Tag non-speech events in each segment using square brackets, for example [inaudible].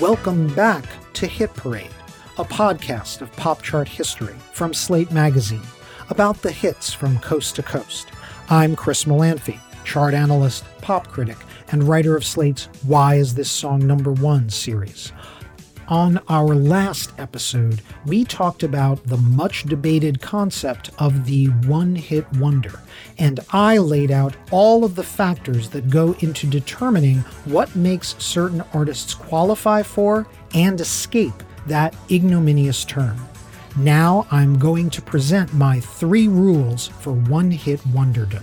Welcome back to Hit Parade, a podcast of pop chart history from Slate Magazine about the hits from coast to coast. I'm Chris Molanphy, chart analyst, pop critic, and writer of Slate's Why Is This Song Number One series. On our last episode, we talked about the much debated concept of the one hit wonder, and I laid out all of the factors that go into determining what makes certain artists qualify for and escape that ignominious term. Now I'm going to present my three rules for one hit wonderdom.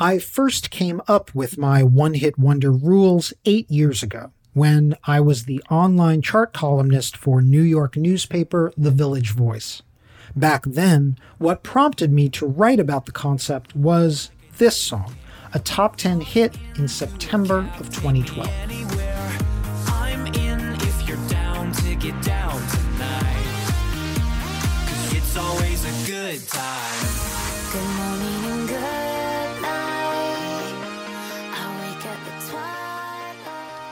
I first came up with my one hit wonder rules eight years ago when I was the online chart columnist for New York newspaper The Village Voice. Back then, what prompted me to write about the concept was this song, a top 10 hit in September of 2012. Good morning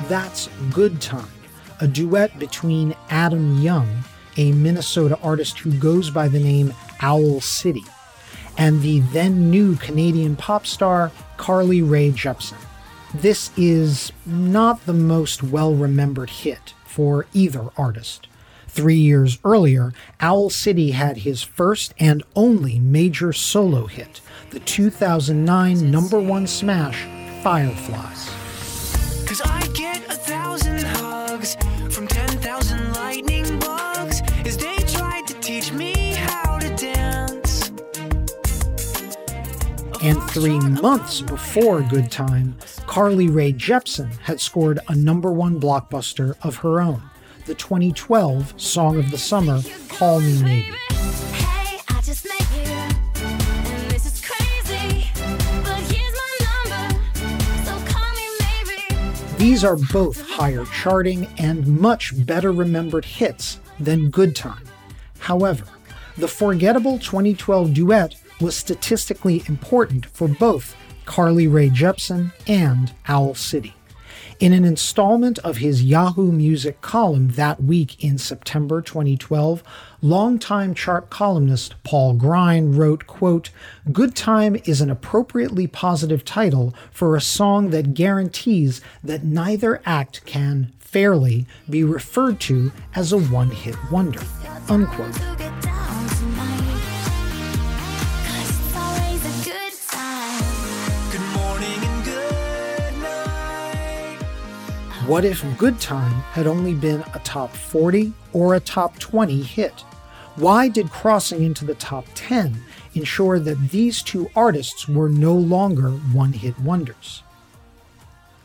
That's Good Time, a duet between Adam Young, a Minnesota artist who goes by the name Owl City, and the then new Canadian pop star Carly Rae Jepsen. This is not the most well remembered hit for either artist. Three years earlier, Owl City had his first and only major solo hit, the 2009 number one smash, Fireflies. Cause I get a thousand hugs from 10,000 lightning bugs as they to teach me how to dance. And three months before Good Time, Carly Rae Jepsen had scored a number one blockbuster of her own, the 2012 Song of the Summer, Call Me Maybe. These are both higher charting and much better remembered hits than Good Time. However, the forgettable 2012 duet was statistically important for both Carly Rae Jepsen and Owl City. In an installment of his Yahoo Music column that week in September 2012, longtime chart columnist Paul Grein wrote, quote, Good Time is an appropriately positive title for a song that guarantees that neither act can fairly be referred to as a one-hit wonder, unquote. What if Good Time had only been a top 40 or a top 20 hit? Why did crossing into the top 10 ensure that these two artists were no longer one hit wonders?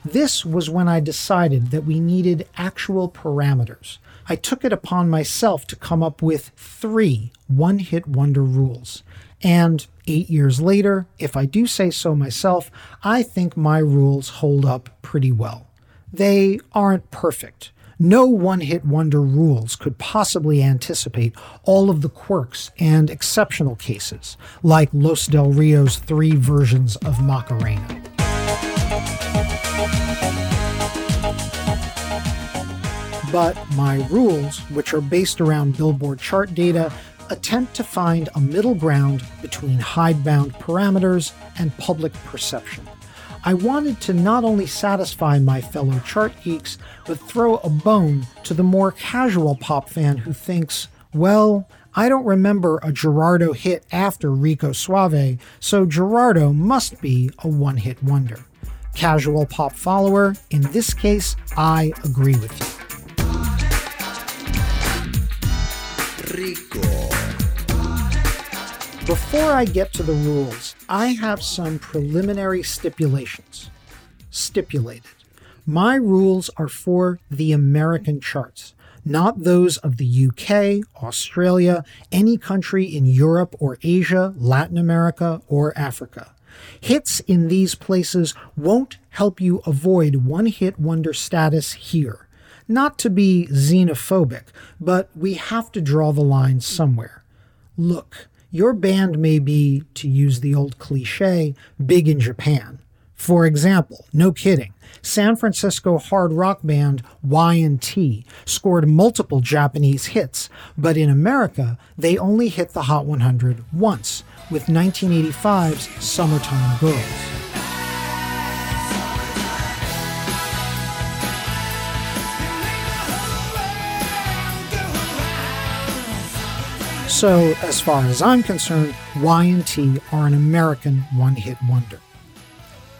This was when I decided that we needed actual parameters. I took it upon myself to come up with three one hit wonder rules. And eight years later, if I do say so myself, I think my rules hold up pretty well. They aren't perfect. No one hit wonder rules could possibly anticipate all of the quirks and exceptional cases, like Los Del Rio's three versions of Macarena. But my rules, which are based around Billboard chart data, attempt to find a middle ground between hidebound parameters and public perception. I wanted to not only satisfy my fellow chart geeks, but throw a bone to the more casual pop fan who thinks, well, I don't remember a Gerardo hit after Rico Suave, so Gerardo must be a one hit wonder. Casual pop follower, in this case, I agree with you. Rico. Before I get to the rules, I have some preliminary stipulations. Stipulated. My rules are for the American charts, not those of the UK, Australia, any country in Europe or Asia, Latin America, or Africa. Hits in these places won't help you avoid one hit wonder status here. Not to be xenophobic, but we have to draw the line somewhere. Look, your band may be, to use the old cliche, big in Japan. For example, no kidding, San Francisco hard rock band Y&T scored multiple Japanese hits, but in America, they only hit the Hot 100 once with 1985's Summertime Girls. So, as far as I'm concerned, Y&T are an American one-hit wonder.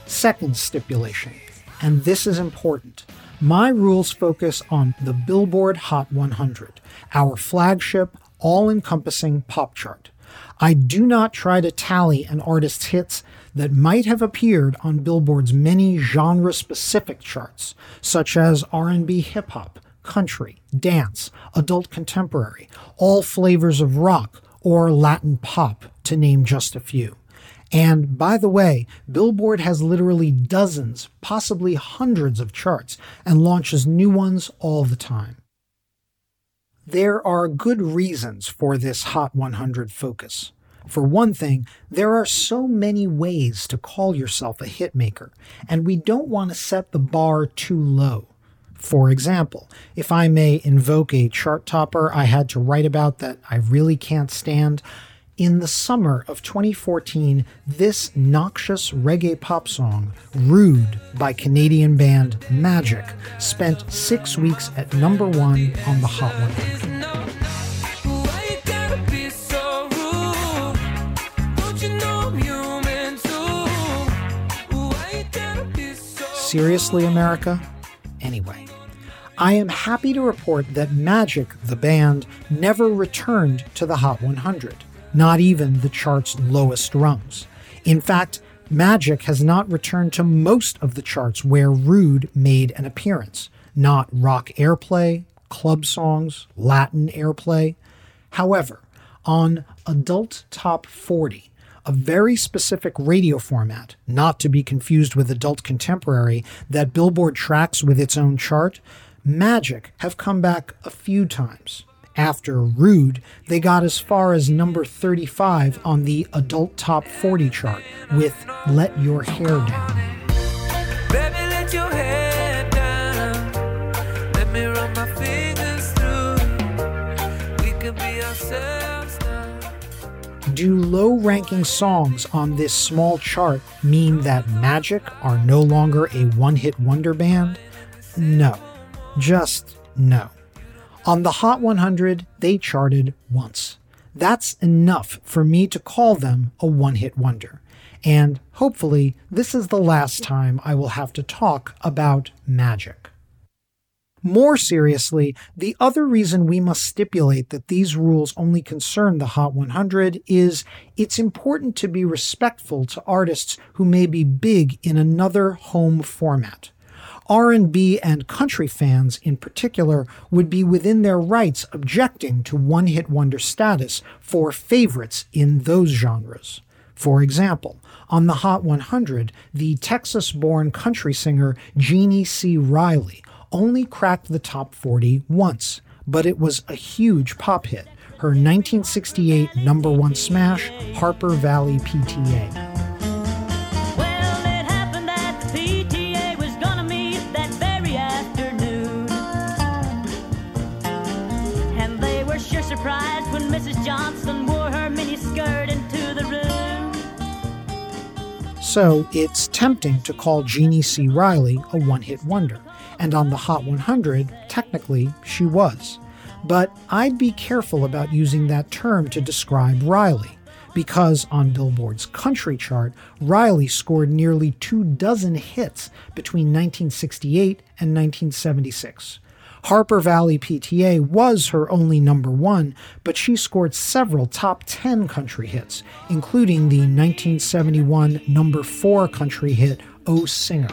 Second stipulation and this is important. My rules focus on the Billboard Hot 100, our flagship, all encompassing pop chart. I do not try to tally an artist's hits that might have appeared on Billboard's many genre-specific charts, such as R&B hip hop, country, dance, adult contemporary, all flavors of rock, or Latin pop, to name just a few. And by the way, Billboard has literally dozens, possibly hundreds of charts and launches new ones all the time. There are good reasons for this Hot 100 focus. For one thing, there are so many ways to call yourself a hitmaker, and we don't want to set the bar too low. For example, if I may invoke a chart topper I had to write about that I really can't stand, in the summer of 2014, this noxious reggae pop song, Rude by Canadian band Magic, spent six weeks at number one on the Hot 100. Seriously, America? Anyway, I am happy to report that Magic, the band, never returned to the Hot 100 not even the chart's lowest rungs. In fact, Magic has not returned to most of the charts where Rude made an appearance, not rock airplay, club songs, Latin airplay. However, on Adult Top 40, a very specific radio format, not to be confused with Adult Contemporary, that Billboard tracks with its own chart, Magic have come back a few times. After Rude, they got as far as number 35 on the Adult Top 40 chart with Let Your Hair Down. Baby, let your hair down. Let me run my fingers through. We can be ourselves now. Do low ranking songs on this small chart mean that Magic are no longer a one hit wonder band? No. Just no. On the Hot 100, they charted once. That's enough for me to call them a one hit wonder. And hopefully, this is the last time I will have to talk about magic. More seriously, the other reason we must stipulate that these rules only concern the Hot 100 is it's important to be respectful to artists who may be big in another home format. R&B and country fans in particular would be within their rights objecting to one-hit wonder status for favorites in those genres. For example, on the Hot 100, the Texas-born country singer Jeannie C. Riley only cracked the top 40 once, but it was a huge pop hit, her 1968 number one smash, Harper Valley PTA. Mrs. Johnson wore her into the room. So it's tempting to call Jeannie C. Riley a one hit wonder, and on the Hot 100, technically, she was. But I'd be careful about using that term to describe Riley, because on Billboard's country chart, Riley scored nearly two dozen hits between 1968 and 1976. Harper Valley PTA was her only number one, but she scored several top 10 country hits, including the 1971 number four country hit, Oh Singer.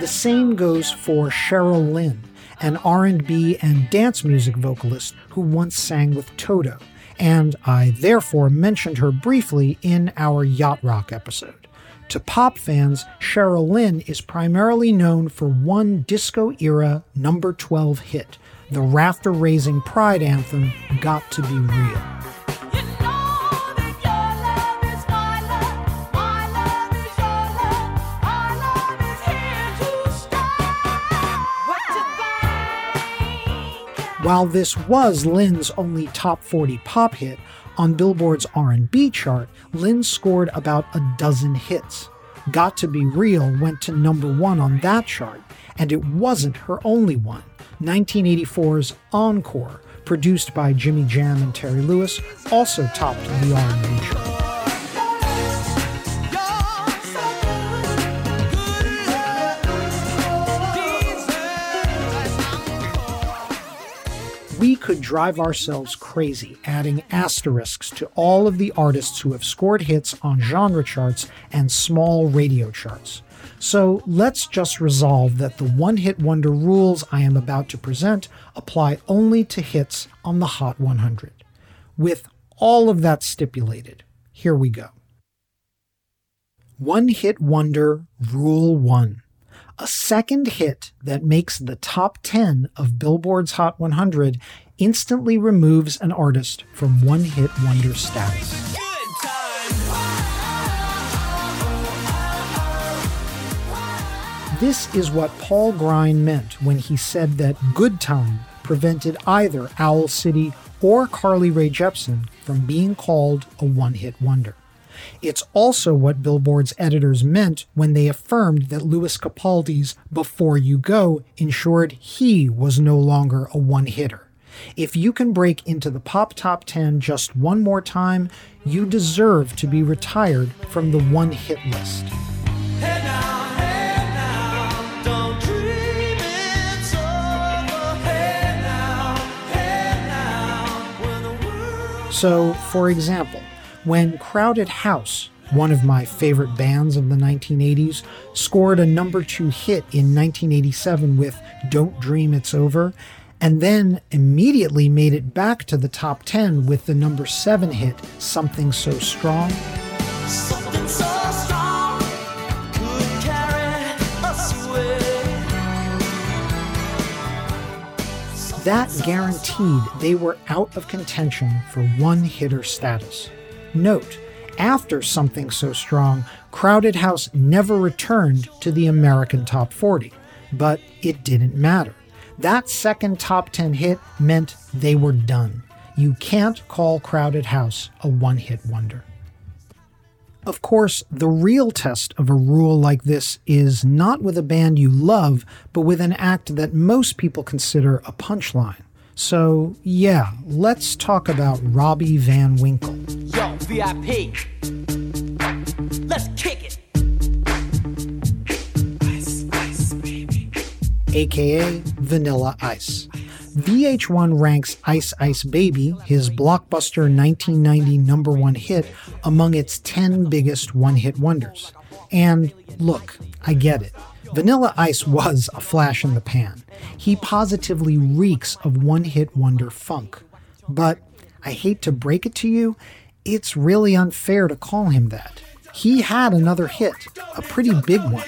The same goes for Cheryl Lynn, an R&B and dance music vocalist who once sang with Toto and I therefore mentioned her briefly in our Yacht Rock episode. To pop fans, Cheryl Lynn is primarily known for one disco era number 12 hit, the rafter raising pride anthem, Got to Be Real. While this was Lynn's only top 40 pop hit, on Billboard's R&B chart, Lynn scored about a dozen hits. Got to Be Real went to number 1 on that chart, and it wasn't her only one. 1984's Encore, produced by Jimmy Jam and Terry Lewis, also topped the R&B chart. Could drive ourselves crazy adding asterisks to all of the artists who have scored hits on genre charts and small radio charts. So let's just resolve that the one hit wonder rules I am about to present apply only to hits on the Hot 100. With all of that stipulated, here we go. One hit wonder rule one a second hit that makes the top 10 of Billboard's Hot 100 instantly removes an artist from one hit wonder status. This is what Paul Grein meant when he said that Good Time prevented either Owl City or Carly Rae Jepsen from being called a one hit wonder. It's also what Billboard's editors meant when they affirmed that Lewis Capaldi's Before You Go ensured he was no longer a one hitter. If you can break into the pop top 10 just one more time, you deserve to be retired from the one hit list. So, for example, when Crowded House, one of my favorite bands of the 1980s, scored a number two hit in 1987 with Don't Dream It's Over, and then immediately made it back to the top 10 with the number seven hit, Something So Strong. Something so strong that guaranteed they were out of contention for one hitter status. Note, after Something So Strong, Crowded House never returned to the American Top 40, but it didn't matter. That second top 10 hit meant they were done. You can't call Crowded House a one hit wonder. Of course, the real test of a rule like this is not with a band you love, but with an act that most people consider a punchline. So, yeah, let's talk about Robbie Van Winkle. Yo, VIP. Let's kick AKA Vanilla Ice. VH1 ranks Ice Ice Baby, his blockbuster 1990 number one hit, among its 10 biggest one hit wonders. And look, I get it. Vanilla Ice [laughs] was a flash in the pan. He positively reeks of one hit wonder funk. But I hate to break it to you, it's really unfair to call him that. He had another hit, a pretty big one.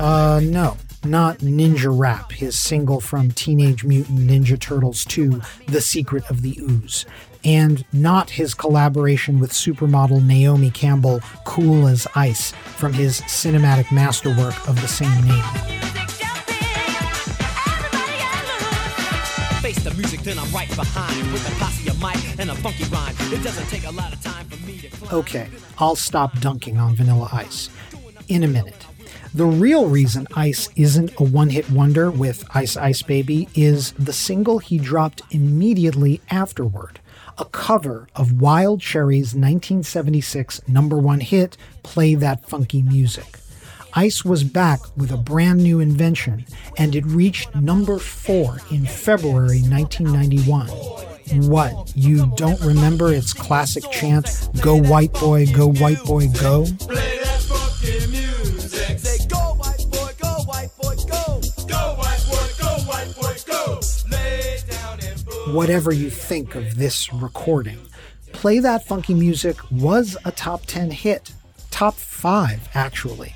Uh, no, not Ninja Rap, his single from Teenage Mutant Ninja Turtles 2, The Secret of the Ooze and not his collaboration with supermodel Naomi Campbell, Cool as Ice, from his cinematic masterwork of the same name. Okay, I'll stop dunking on Vanilla Ice. In a minute. The real reason Ice isn't a one hit wonder with Ice Ice Baby is the single he dropped immediately afterward a cover of Wild Cherry's 1976 number one hit, Play That Funky Music. Ice was back with a brand new invention, and it reached number four in February 1991. What, you don't remember its classic chant, Go White Boy, Go White Boy, Go? Whatever you think of this recording, Play That Funky Music was a top 10 hit, top 5 actually.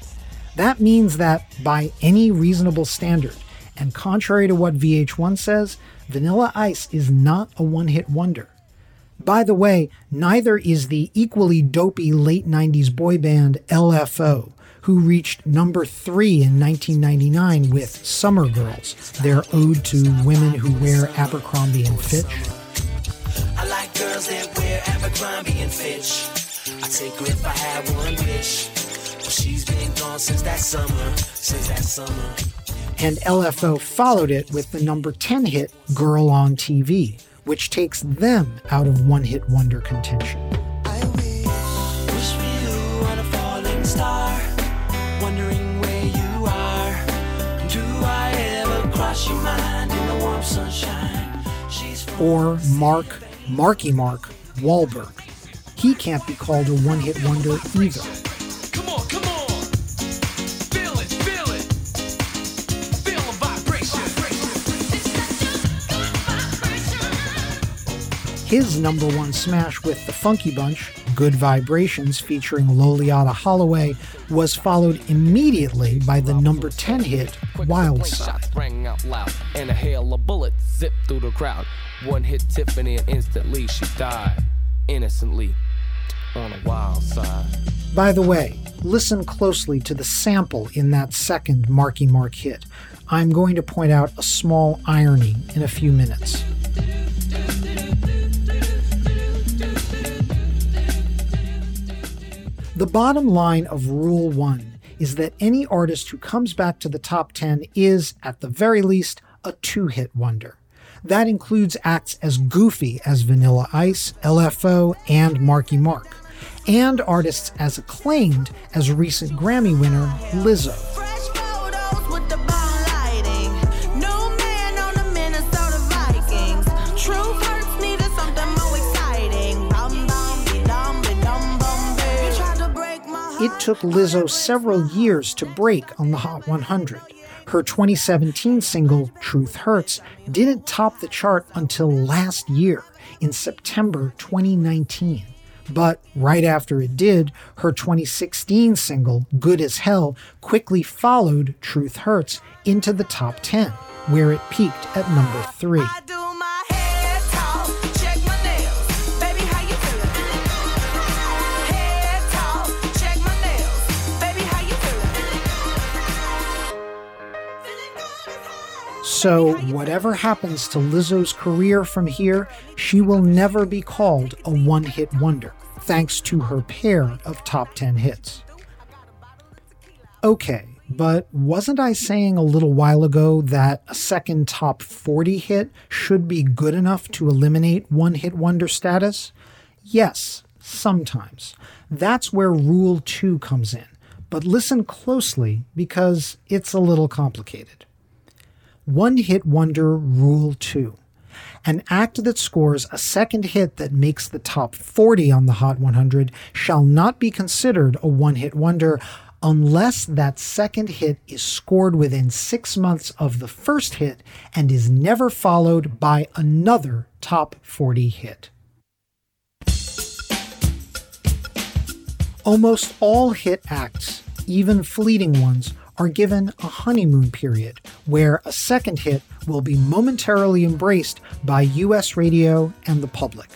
That means that by any reasonable standard, and contrary to what VH1 says, Vanilla Ice is not a one hit wonder. By the way, neither is the equally dopey late 90s boy band LFO, who reached number three in 1999 with Summer Girls, their ode to women who wear Abercrombie and Fitch. I like girls that wear Abercrombie and Fitch. I take her if I had one wish. Well, she's been gone since that summer, since that summer. And LFO followed it with the number 10 hit Girl on TV, which takes them out of one hit wonder contention. Or Mark, Marky Mark, Wahlberg. He can't be called a one hit wonder either. His number one smash with the Funky Bunch, Good Vibrations featuring Loleatta Holloway, was followed immediately by the number 10 hit Wild Side. Rang out loud and a hail of bullets zipped through the crowd. One hit Tiffany and instantly she died innocently on a wild side. By the way, listen closely to the sample in that second Marky Mark hit. I'm going to point out a small irony in a few minutes. The bottom line of Rule 1 is that any artist who comes back to the top 10 is, at the very least, a two hit wonder. That includes acts as goofy as Vanilla Ice, LFO, and Marky Mark, and artists as acclaimed as recent Grammy winner Lizzo. It took Lizzo several years to break on the Hot 100. Her 2017 single, Truth Hurts, didn't top the chart until last year, in September 2019. But right after it did, her 2016 single, Good as Hell, quickly followed Truth Hurts into the top 10, where it peaked at number 3. So, whatever happens to Lizzo's career from here, she will never be called a one hit wonder, thanks to her pair of top 10 hits. Okay, but wasn't I saying a little while ago that a second top 40 hit should be good enough to eliminate one hit wonder status? Yes, sometimes. That's where Rule 2 comes in. But listen closely because it's a little complicated. One Hit Wonder Rule 2. An act that scores a second hit that makes the top 40 on the Hot 100 shall not be considered a one hit wonder unless that second hit is scored within six months of the first hit and is never followed by another top 40 hit. Almost all hit acts, even fleeting ones, are given a honeymoon period where a second hit will be momentarily embraced by US radio and the public.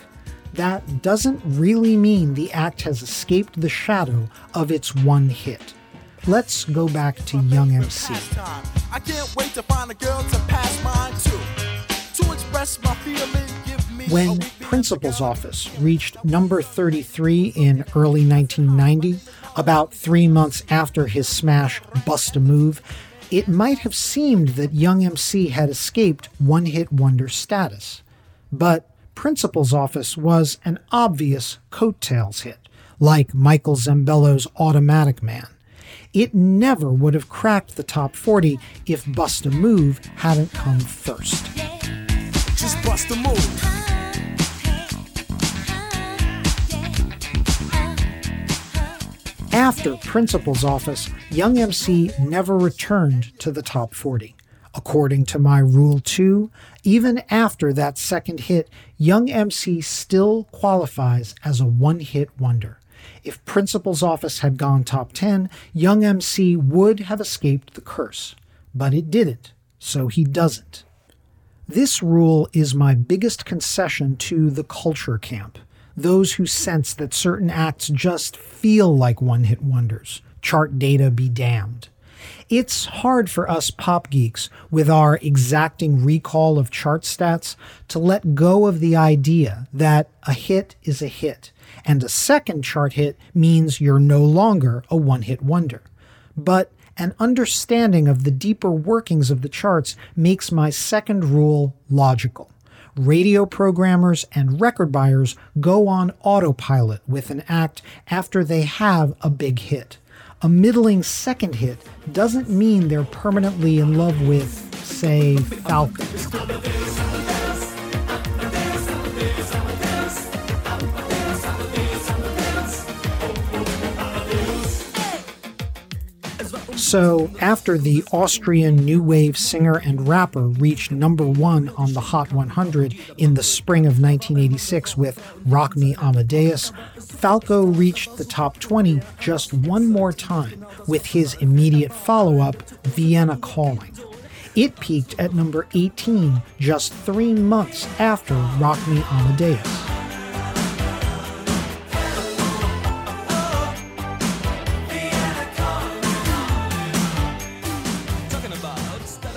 That doesn't really mean the act has escaped the shadow of its one hit. Let's go back to Young MC. I can't wait to find a girl to pass mine to. To express my feeling, when Principal's Office reached number 33 in early 1990, about three months after his smash Bust a Move, it might have seemed that Young MC had escaped one hit wonder status. But Principal's Office was an obvious coattails hit, like Michael Sembello's Automatic Man. It never would have cracked the top 40 if Bust a Move hadn't come first. Just bust a move. After Principal's Office, Young MC never returned to the top 40. According to my Rule 2, even after that second hit, Young MC still qualifies as a one hit wonder. If Principal's Office had gone top 10, Young MC would have escaped the curse. But it didn't, so he doesn't. This rule is my biggest concession to the culture camp those who sense that certain acts just feel like one hit wonders. Chart data be damned. It's hard for us pop geeks, with our exacting recall of chart stats, to let go of the idea that a hit is a hit, and a second chart hit means you're no longer a one hit wonder. But an understanding of the deeper workings of the charts makes my second rule logical radio programmers and record buyers go on autopilot with an act after they have a big hit. A middling second hit doesn't mean they're permanently in love with, say, Falco. So, after the Austrian new wave singer and rapper reached number one on the Hot 100 in the spring of 1986 with Rock Me Amadeus, Falco reached the top 20 just one more time with his immediate follow up, Vienna Calling. It peaked at number 18 just three months after Rock Me Amadeus.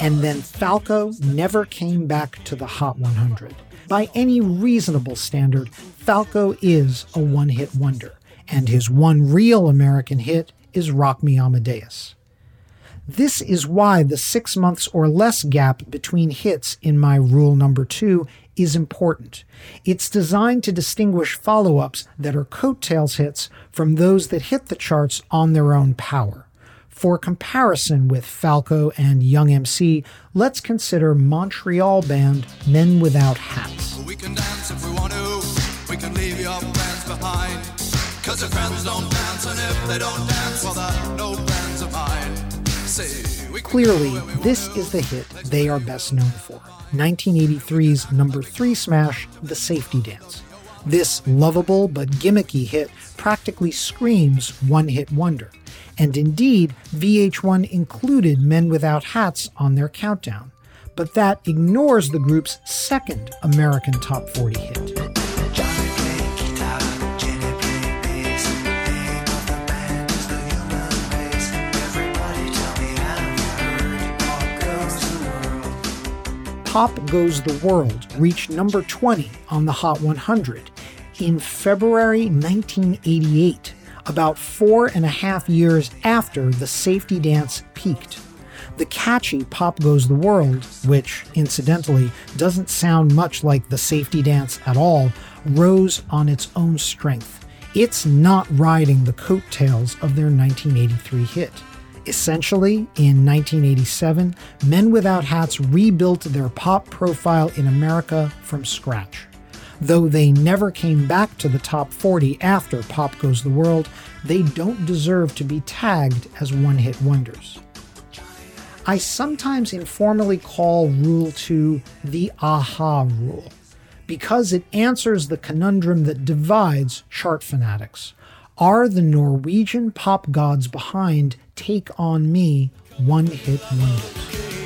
And then Falco never came back to the Hot 100. By any reasonable standard, Falco is a one hit wonder, and his one real American hit is Rock Me Amadeus. This is why the six months or less gap between hits in my rule number two is important. It's designed to distinguish follow ups that are coattails hits from those that hit the charts on their own power. For comparison with Falco and Young MC, let's consider Montreal band Men Without Hats. We can dance if we want to. We can leave your friends behind. Cause your friends don't dance, and if they don't dance, well, they're no friends of mine. Clearly, this is the hit they are best known for 1983's number three smash, The Safety Dance. This lovable but gimmicky hit practically screams one hit wonder and indeed, VH1 included Men Without Hats on their countdown. But that ignores the group's second American Top 40 hit. Pop Goes the World reached number 20 on the Hot 100 in February 1988 about four and a half years after the safety dance peaked. The catchy Pop Goes the World, which incidentally doesn't sound much like the safety dance at all, rose on its own strength. It's not riding the coattails of their 1983 hit. Essentially, in 1987, Men Without Hats rebuilt their pop profile in America from scratch. Though they never came back to the top 40 after Pop Goes the World, they don't deserve to be tagged as one hit wonders. I sometimes informally call Rule 2 the aha rule because it answers the conundrum that divides chart fanatics. Are the Norwegian pop gods behind Take On Me one hit wonders?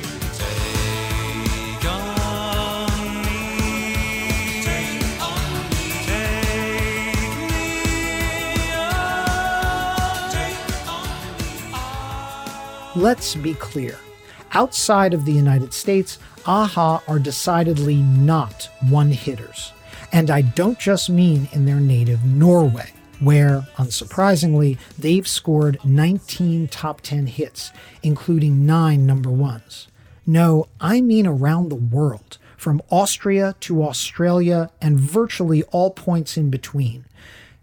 Let's be clear. Outside of the United States, a-ha are decidedly not one hitters. And I don't just mean in their native Norway, where, unsurprisingly, they've scored 19 top 10 hits, including nine number ones. No, I mean around the world, from Austria to Australia and virtually all points in between.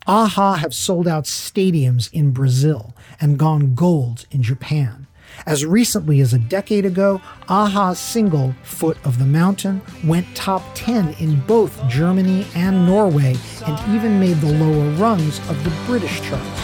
a-ha have sold out stadiums in Brazil and gone gold in Japan. As recently as a decade ago, a-ha's single, Foot of the Mountain, went top 10 in both Germany and Norway and even made the lower rungs of the British charts.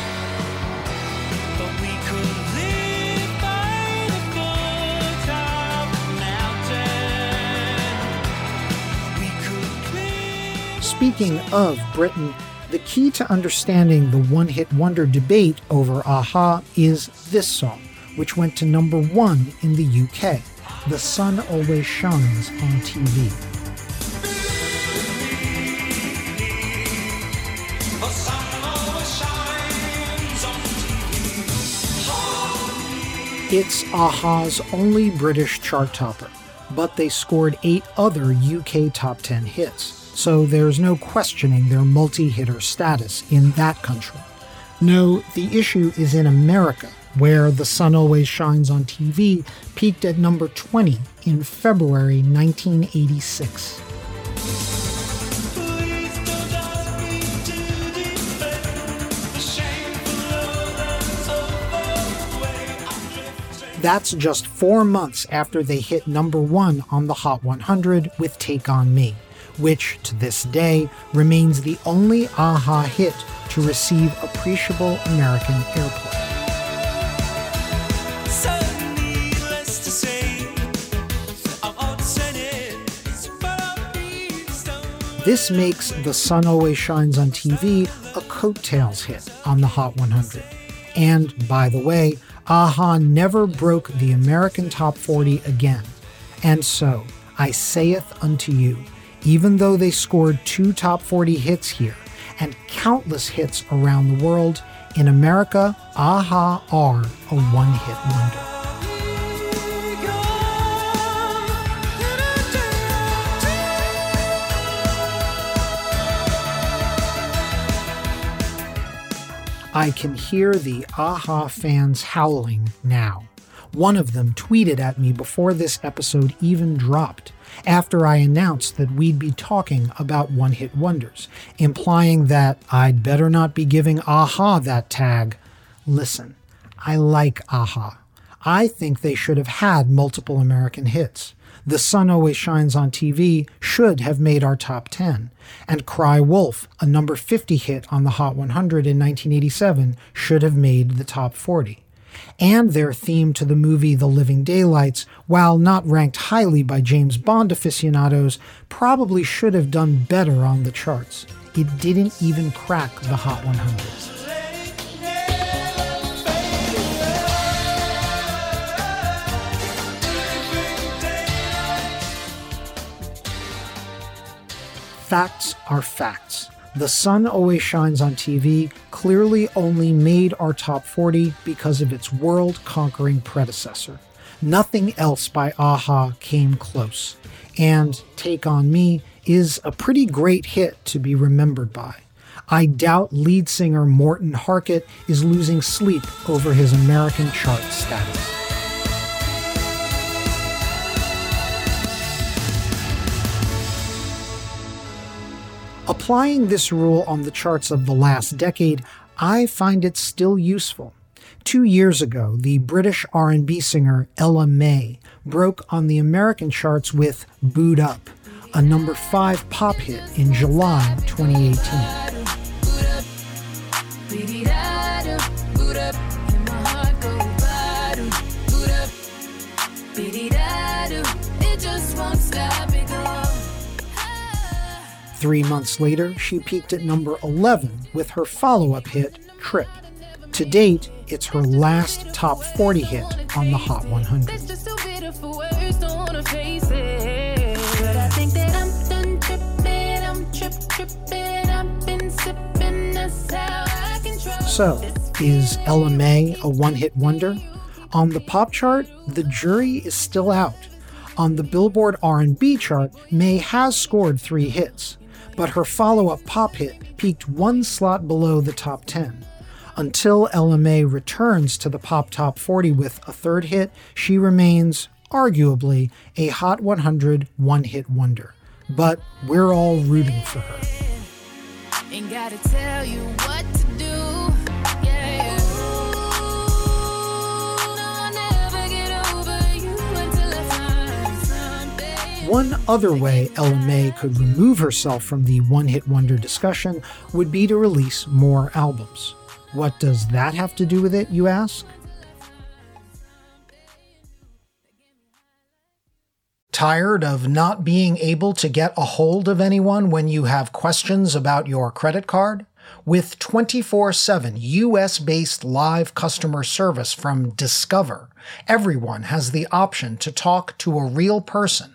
Speaking of Britain, the key to understanding the one hit wonder debate over Aha is this song which went to number one in the UK The Sun Always Shines on TV. It's a-ha's only British chart topper, but they scored eight other UK top 10 hits so there's no questioning their multi hitter status in that country. No, the issue is in America, where The Sun Always Shines on TV peaked at number 20 in February 1986. That's just four months after they hit number one on the Hot 100 with Take On Me which to this day remains the only a-ha hit to receive appreciable American airplay. This makes The Sun Always Shines on TV a coattails hit on the Hot 100. And by the way, a-ha never broke the American Top 40 again. And so, I saith unto you, even though they scored two top 40 hits here and countless hits around the world, in America, a-ha are a one hit wonder. I can hear the a-ha fans howling now. One of them tweeted at me before this episode even dropped after I announced that we'd be talking about one hit wonders, implying that I'd better not be giving a-ha that tag. Listen, I like a-ha. I think they should have had multiple American hits. The Sun Always Shines on TV should have made our top 10, and Cry Wolf, a number 50 hit on the Hot 100 in 1987, should have made the top 40 and their theme to the movie The Living Daylights, while not ranked highly by James Bond aficionados, probably should have done better on the charts. It didn't even crack the Hot 100s. Facts are facts. The Sun Always Shines on TV clearly only made our top 40 because of its world conquering predecessor. Nothing else by a-ha came close. And Take On Me is a pretty great hit to be remembered by. I doubt lead singer Morten Harket is losing sleep over his American chart status. Applying this rule on the charts of the last decade, I find it still useful. Two years ago, the British R&B singer Ella Mai broke on the American charts with Boo'd Up, a number 5 pop hit in July 2018. Three months later, she peaked at number 11 with her follow up hit, Trip. To date, it's her last top 40 hit on the Hot 100. So, is Ella Mai a one hit wonder? On the pop chart, the jury is still out. On the Billboard R&B chart, Mai has scored 3 hits but her follow up pop hit peaked one slot below the top 10. Until Mai returns to the Pop Top 40 with a third hit, she remains, arguably, a Hot 100 one hit wonder. But we're all rooting for her. One other way Ella Mai could remove herself from the one hit wonder discussion would be to release more albums. What does that have to do with it, you ask? Tired of not being able to get a hold of anyone when you have questions about your credit card? With 24 7 US based live customer service from Discover, everyone has the option to talk to a real person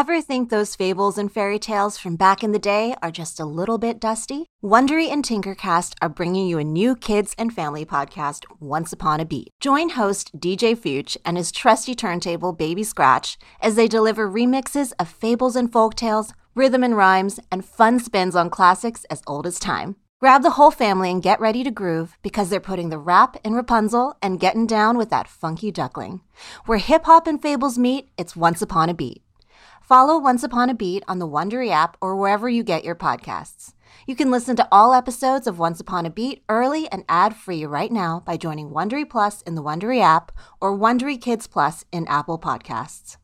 Ever think those fables and fairy tales from back in the day are just a little bit dusty? Wondery and Tinkercast are bringing you a new kids and family podcast, Once Upon a Beat. Join host DJ Fuchs and his trusty turntable Baby Scratch as they deliver remixes of fables and folk tales, rhythm and rhymes, and fun spins on classics as old as time. Grab the whole family and get ready to groove because they're putting the rap in Rapunzel and getting down with that funky duckling. Where hip hop and fables meet, it's Once Upon a Beat. Follow Once Upon a Beat on the Wondery app or wherever you get your podcasts. You can listen to all episodes of Once Upon a Beat early and ad-free right now by joining Wondery Plus in the Wondery app or Wondery Kids Plus in Apple Podcasts.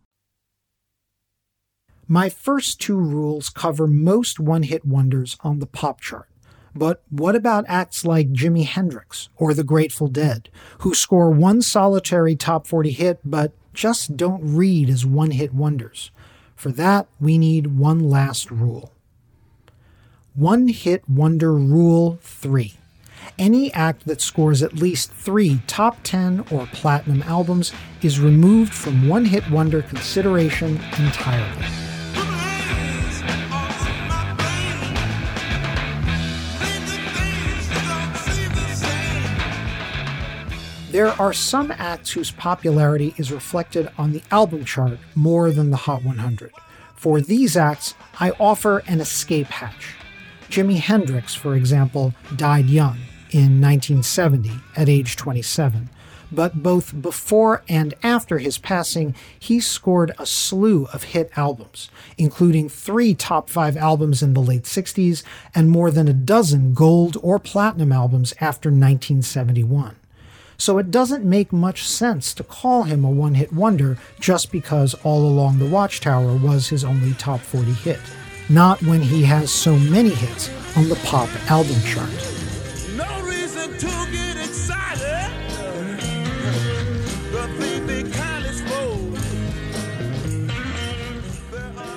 My first two rules cover most one-hit wonders on the pop chart. But what about acts like Jimi Hendrix or the Grateful Dead, who score one solitary top 40 hit but just don't read as one hit wonders? For that, we need one last rule. One Hit Wonder Rule 3. Any act that scores at least three top 10 or platinum albums is removed from one hit wonder consideration entirely. There are some acts whose popularity is reflected on the album chart more than the Hot 100. For these acts, I offer an escape hatch. Jimi Hendrix, for example, died young in 1970 at age 27, but both before and after his passing, he scored a slew of hit albums, including three top five albums in the late 60s and more than a dozen gold or platinum albums after 1971 so it doesn't make much sense to call him a one hit wonder just because All Along the Watchtower was his only top 40 hit. Not when he has so many hits on the pop album chart. No reason to get excited.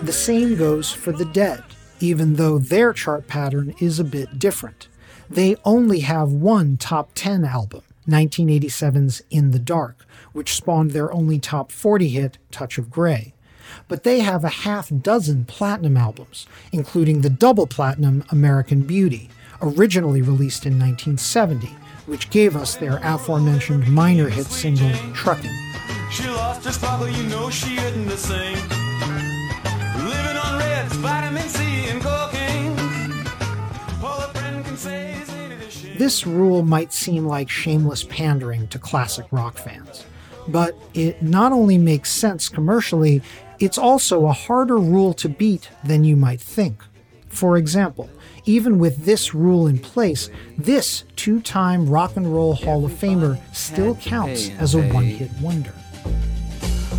The same goes for the Dead, even though their chart pattern is a bit different. They only have one top 10 album 1987's In the Dark, which spawned their only top 40 hit, Touch of Grey. But they have a half dozen platinum albums, including the double platinum American Beauty, originally released in 1970, which gave us their aforementioned minor hit single, Truckin'. She lost her sparkle, you know she isn't the same. Living on reds, vitamin C, and cocaine. This rule might seem like shameless pandering to classic rock fans, but it not only makes sense commercially, it's also a harder rule to beat than you might think. For example, even with this rule in place, this two time Rock and Roll Hall of Famer still counts as a one hit wonder.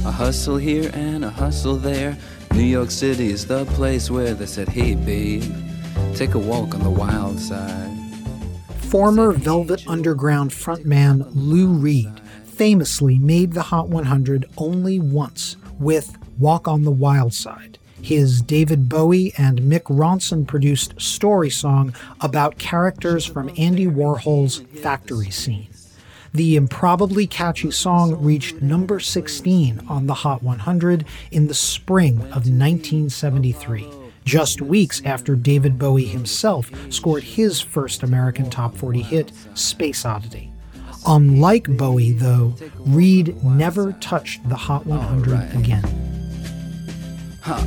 A hustle here and a hustle there. New York City is the place where they said, hey babe, take a walk on the wild side former Velvet Underground frontman Lou Reed famously made the Hot 100 only once with Walk on the Wild Side, his David Bowie and Mick Ronson produced story song about characters from Andy Warhol's factory scene. The improbably catchy song reached number 16 on the Hot 100 in the spring of 1973 just weeks after David Bowie himself scored his first American top 40 hit, Space Oddity. Unlike Bowie, though, Reed never touched the Hot 100 right. again. Huh.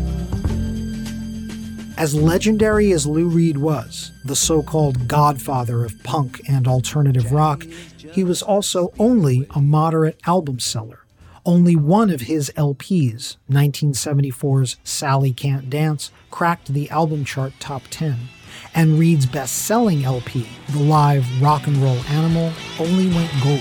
As legendary as Lou Reed was, the so called godfather of punk and alternative rock, he was also only a moderate album seller. Only one of his LPs, 1974's Sally Can't Dance, cracked the album chart top 10, and Reed's best selling LP, the live Rock and Roll Animal, only went gold.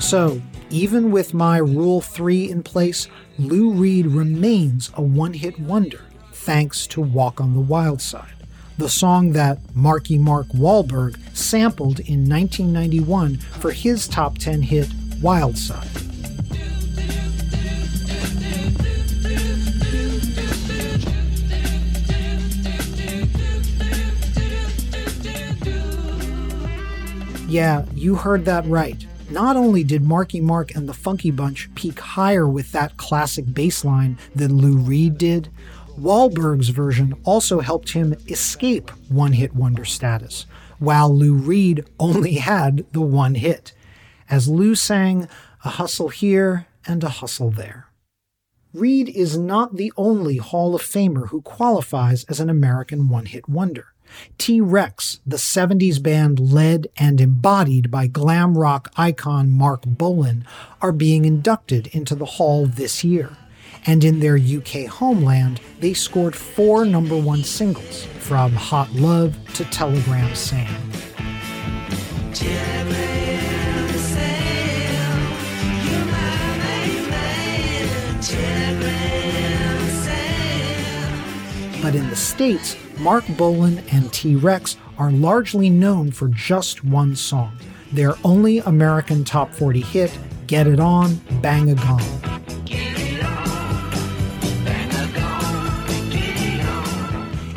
So, even with my Rule 3 in place, Lou Reed remains a one hit wonder thanks to Walk on the Wild Side, the song that Marky Mark Wahlberg sampled in 1991 for his top 10 hit Wild Side. Yeah, you heard that right. Not only did Marky Mark and the Funky Bunch peak higher with that classic bass line than Lou Reed did, Wahlberg's version also helped him escape one hit wonder status, while Lou Reed only had the one hit, as Lou sang a hustle here and a hustle there. Reed is not the only Hall of Famer who qualifies as an American one hit wonder. T Rex, the 70s band led and embodied by glam rock icon Marc Bolan, are being inducted into the Hall this year. And in their UK homeland, they scored four number one singles, from Hot Love to Telegram Sam. But in the States, Marc Bolan and T Rex are largely known for just one song their only American top 40 hit, Get It On, Bang a Gong.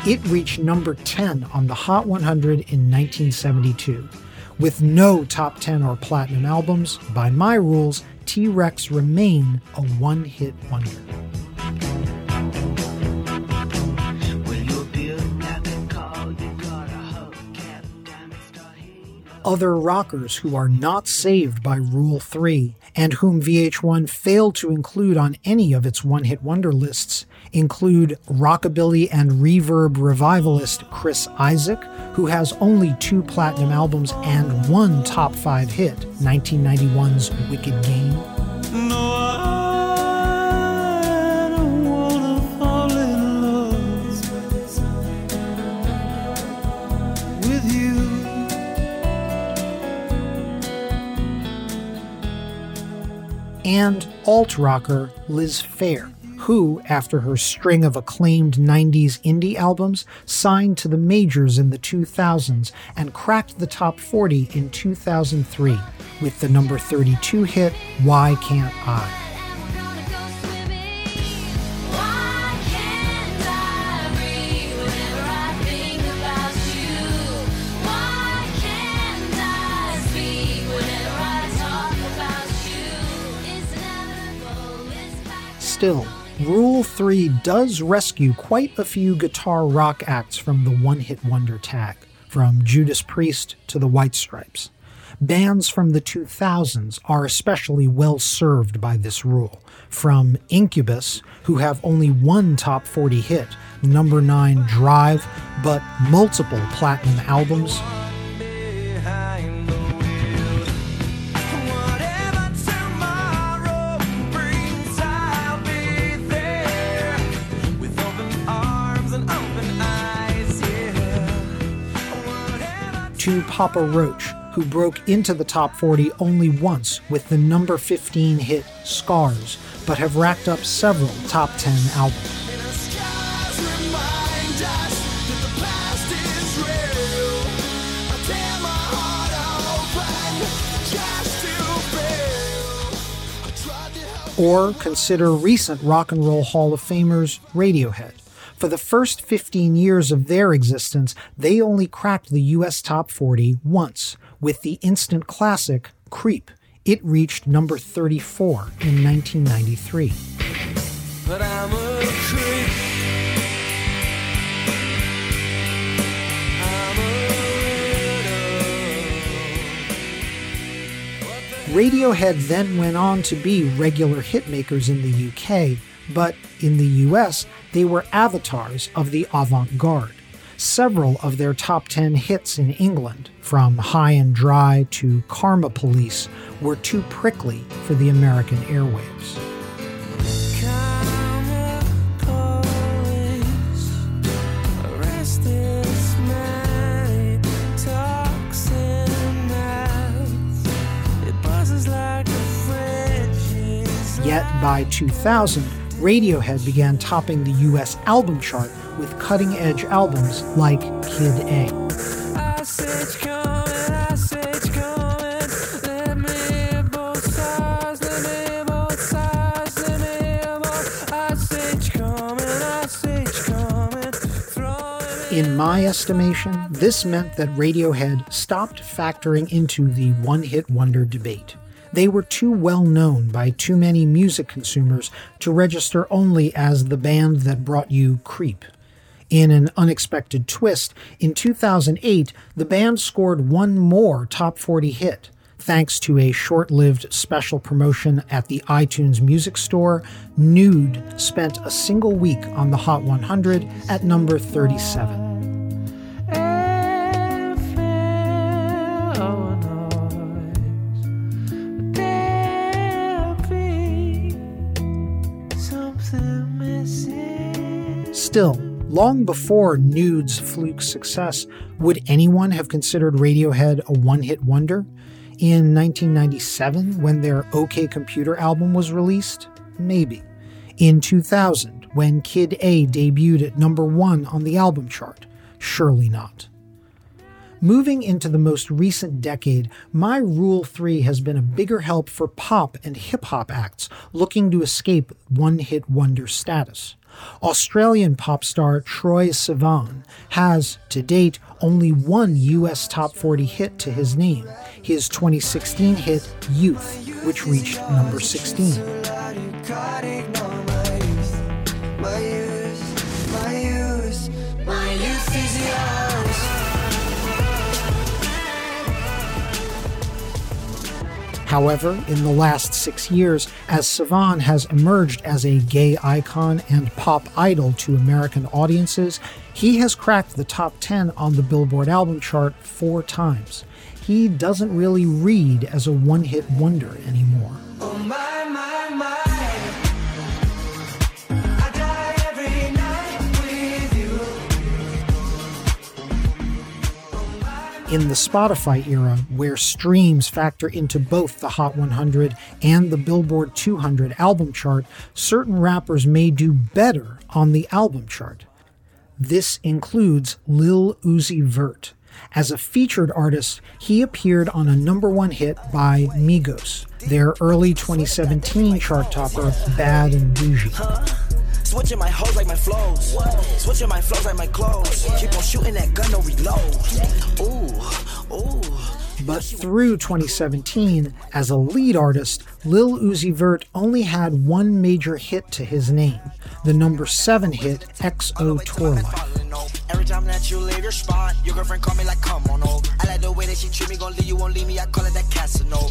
It reached number 10 on the Hot 100 in 1972. With no top 10 or platinum albums, by my rules, T Rex remain a one hit wonder. other rockers who are not saved by Rule 3 and whom VH1 failed to include on any of its one hit wonder lists include rockabilly and reverb revivalist Chris Isaak, who has only two platinum albums and one top five hit, 1991's Wicked Game. No, and alt rocker Liz Phair, who, after her string of acclaimed 90s indie albums, signed to the majors in the 2000s and cracked the top 40 in 2003 with the number 32 hit Why Can't I? Still, Rule 3 does rescue quite a few guitar rock acts from the one hit wonder tag, from Judas Priest to the White Stripes. Bands from the 2000s are especially well served by this rule, from Incubus, who have only one top 40 hit, number 9 Drive, but multiple platinum albums, to Papa Roach, who broke into the top 40 only once with the number 15 hit Scars, but have racked up several top 10 albums. Or consider recent Rock and Roll Hall of Famers Radiohead for the first 15 years of their existence, they only cracked the US top 40 once with the instant classic Creep. It reached number 34 in 1993. Radiohead then went on to be regular hitmakers in the UK, but in the US, they were avatars of the avant garde. Several of their top 10 hits in England, from High and Dry to Karma Police, were too prickly for the American airwaves. Yet by 2000, Radiohead began topping the US album chart with cutting edge albums like Kid A. In my estimation, this meant that Radiohead stopped factoring into the one hit wonder debate. They were too well known by too many music consumers to register only as the band that brought you Creep. In an unexpected twist, in 2008, the band scored one more top 40 hit. Thanks to a short lived special promotion at the iTunes Music Store, Nude spent a single week on the Hot 100 at number 37. Still, long before Nude's fluke success, would anyone have considered Radiohead a one hit wonder? In 1997, when their OK Computer album was released? Maybe. In 2000, when Kid A debuted at number one on the album chart? Surely not. Moving into the most recent decade, my Rule 3 has been a bigger help for pop and hip hop acts looking to escape one hit wonder status. Australian pop star Troye Sivan has, to date, only one US top 40 hit to his name, his 2016 hit Youth, which reached number 16. However, in the last six years, as Sivan has emerged as a gay icon and pop idol to American audiences, he has cracked the top 10 on the Billboard album chart four times. He doesn't really read as a one hit wonder anymore. Oh my, my. In the Spotify era, where streams factor into both the Hot 100 and the Billboard 200 album chart, certain rappers may do better on the album chart. This includes Lil Uzi Vert. As a featured artist, he appeared on a number one hit by Migos, their early 2017 chart topper, Bad and Bougie. Switching my hoes like my flows. Switching my flows like my clothes. Keep on shooting that gun, no reload. Ooh, ooh. But through 2017, as a lead artist, Lil Uzi Vert only had one major hit to his name the number seven hit XO Tour Life. Every time that you leave your spot, your girlfriend call me like, come on over. I like the way that she treat me, gon' leave you, won't leave me, I call it that Casanova.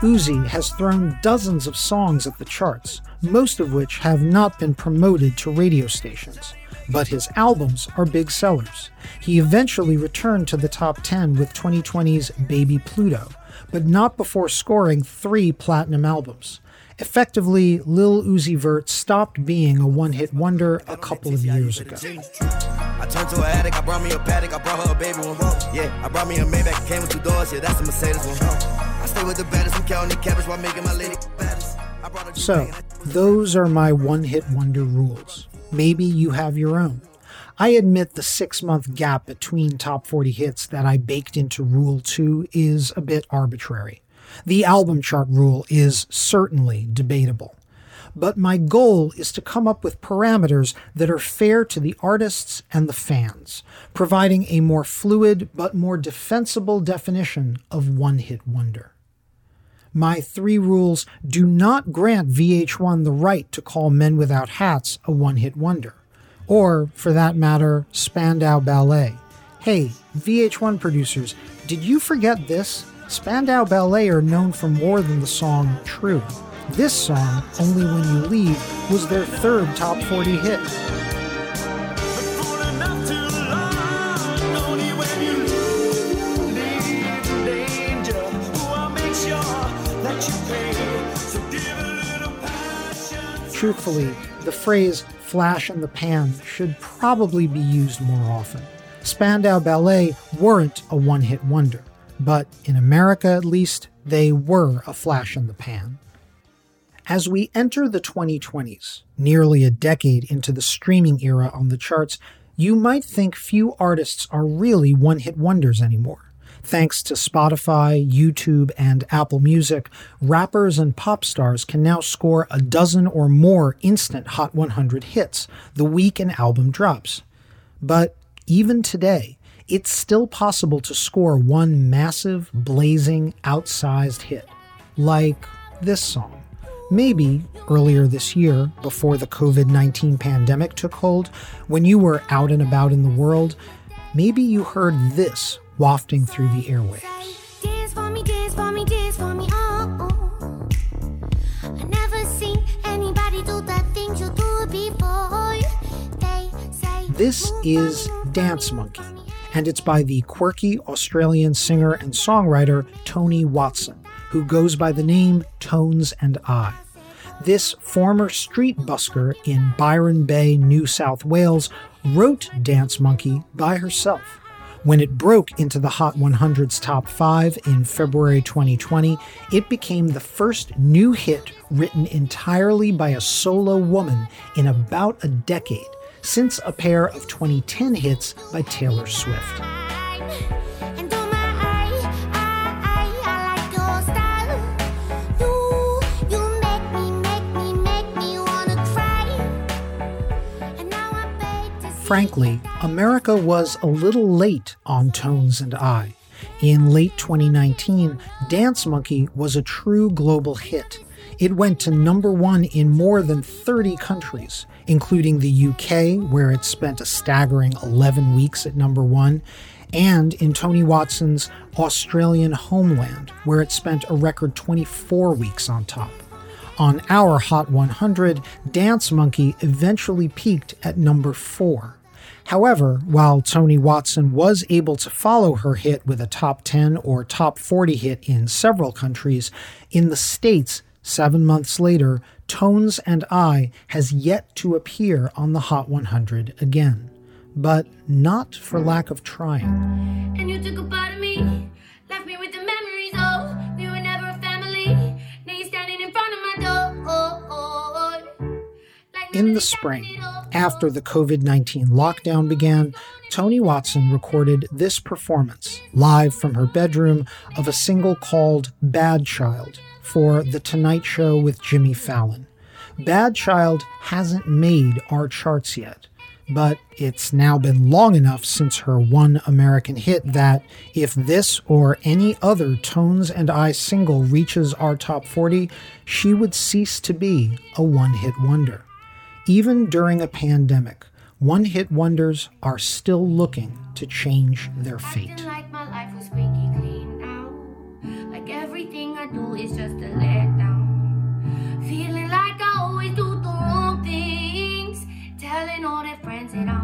Uzi has thrown dozens of songs at the charts, most of which have not been promoted to radio stations. But his albums are big sellers. He eventually returned to the top 10 with 2020's Baby Pluto, but not before scoring three platinum albums. Effectively, Lil Uzi Vert stopped being a one hit wonder a couple of years ago. I turned to an addict, I brought me a paddock, I brought her a baby one. Yeah, I brought me a Maybach, came with two doors, yeah, that's a Mercedes one. I stay with the baddest, I'm counting cabbage while making my lady baddest. So, those are my one hit wonder rules. Maybe you have your own. I admit the six month gap between top 40 hits that I baked into Rule 2 is a bit arbitrary. The album chart rule is certainly debatable. But my goal is to come up with parameters that are fair to the artists and the fans, providing a more fluid but more defensible definition of one hit wonder. My three rules do not grant VH1 the right to call Men Without Hats a one hit wonder, or, for that matter, Spandau Ballet. Hey, VH1 producers, did you forget this? Spandau Ballet are known for more than the song True. This song, Only When You Leave, was their third top 40 hit. Truthfully, the phrase flash in the pan should probably be used more often. Spandau Ballet weren't a one hit wonder, but in America at least, they were a flash in the pan. As we enter the 2020s, nearly a decade into the streaming era on the charts, you might think few artists are really one hit wonders anymore. Thanks to Spotify, YouTube, and Apple Music, rappers and pop stars can now score a dozen or more instant Hot 100 hits the week an album drops. But even today, it's still possible to score one massive, blazing, outsized hit, like this song. Maybe earlier this year, before the COVID 19 pandemic took hold, when you were out and about in the world, maybe you heard this wafting through the airwaves. This is Dance Monkey, and it's by the quirky Australian singer and songwriter Toni Watson who goes by the name Tones and I. This former street busker in Byron Bay, New South Wales, wrote Dance Monkey by herself. When it broke into the Hot 100's top five in February 2020, it became the first new hit written entirely by a solo woman in about a decade, since a pair of 2010 hits by Taylor Swift. Frankly, America was a little late on Tones and I. In late 2019, Dance Monkey was a true global hit. It went to number one in more than 30 countries, including the UK, where it spent a staggering 11 weeks at number one, and in Toni Watson's Australian homeland, where it spent a record 24 weeks on top. On our Hot 100, Dance Monkey eventually peaked at number 4. However, while Toni Watson was able to follow her hit with a top 10 or top 40 hit in several countries, in the States, seven months later, Tones and I has yet to appear on the Hot 100 again. But not for lack of trying. And you took a part of me, left me with the memories of we were never a family. Now you're standing in front of my door. Like in the spring, after the COVID 19 lockdown began, Toni Watson recorded this performance live from her bedroom of a single called Bad Child for The Tonight Show with Jimmy Fallon. Bad Child hasn't made our charts yet, but it's now been long enough since her one American hit that if this or any other Tones and I single reaches our top 40, she would cease to be a one hit wonder. Even during a pandemic, one hit wonders are still looking to change their fate. Like my life was squeaky clean now. Like everything I do is just a letdown. Feeling like I always do the wrong things. Telling all their friends that I'm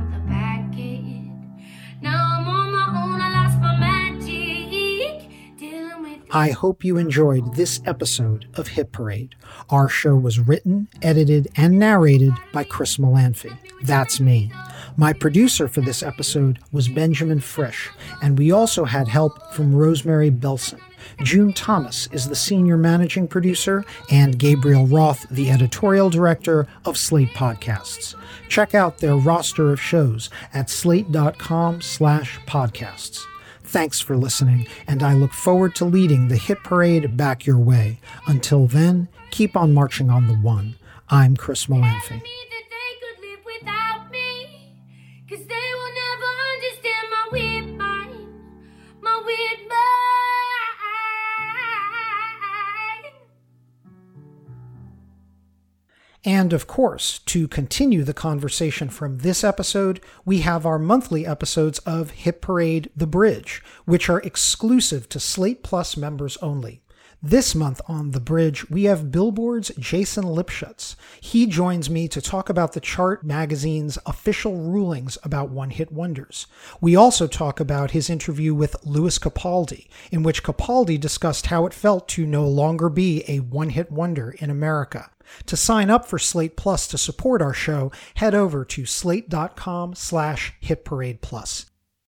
I hope you enjoyed this episode of Hit Parade. Our show was written, edited, and narrated by Chris Molanphy. That's me. My producer for this episode was Benjamin Frisch, and we also had help from Rosemary Belson. June Thomas is the senior managing producer, and Gabriel Roth, the editorial director of Slate Podcasts. Check out their roster of shows at slate.com slash podcasts. Thanks for listening, and I look forward to leading the hit parade back your way. Until then, keep on marching on the one. I'm Chris Molanphy. And of course, to continue the conversation from this episode, we have our monthly episodes of Hit Parade The Bridge, which are exclusive to Slate Plus members only. This month on The Bridge, we have Billboard's Jason Lipshutz. He joins me to talk about the Chart magazine's official rulings about one hit wonders. We also talk about his interview with Lewis Capaldi, in which Capaldi discussed how it felt to no longer be a one hit wonder in America. To sign up for Slate Plus to support our show, head over to slate.com slash hitparade plus.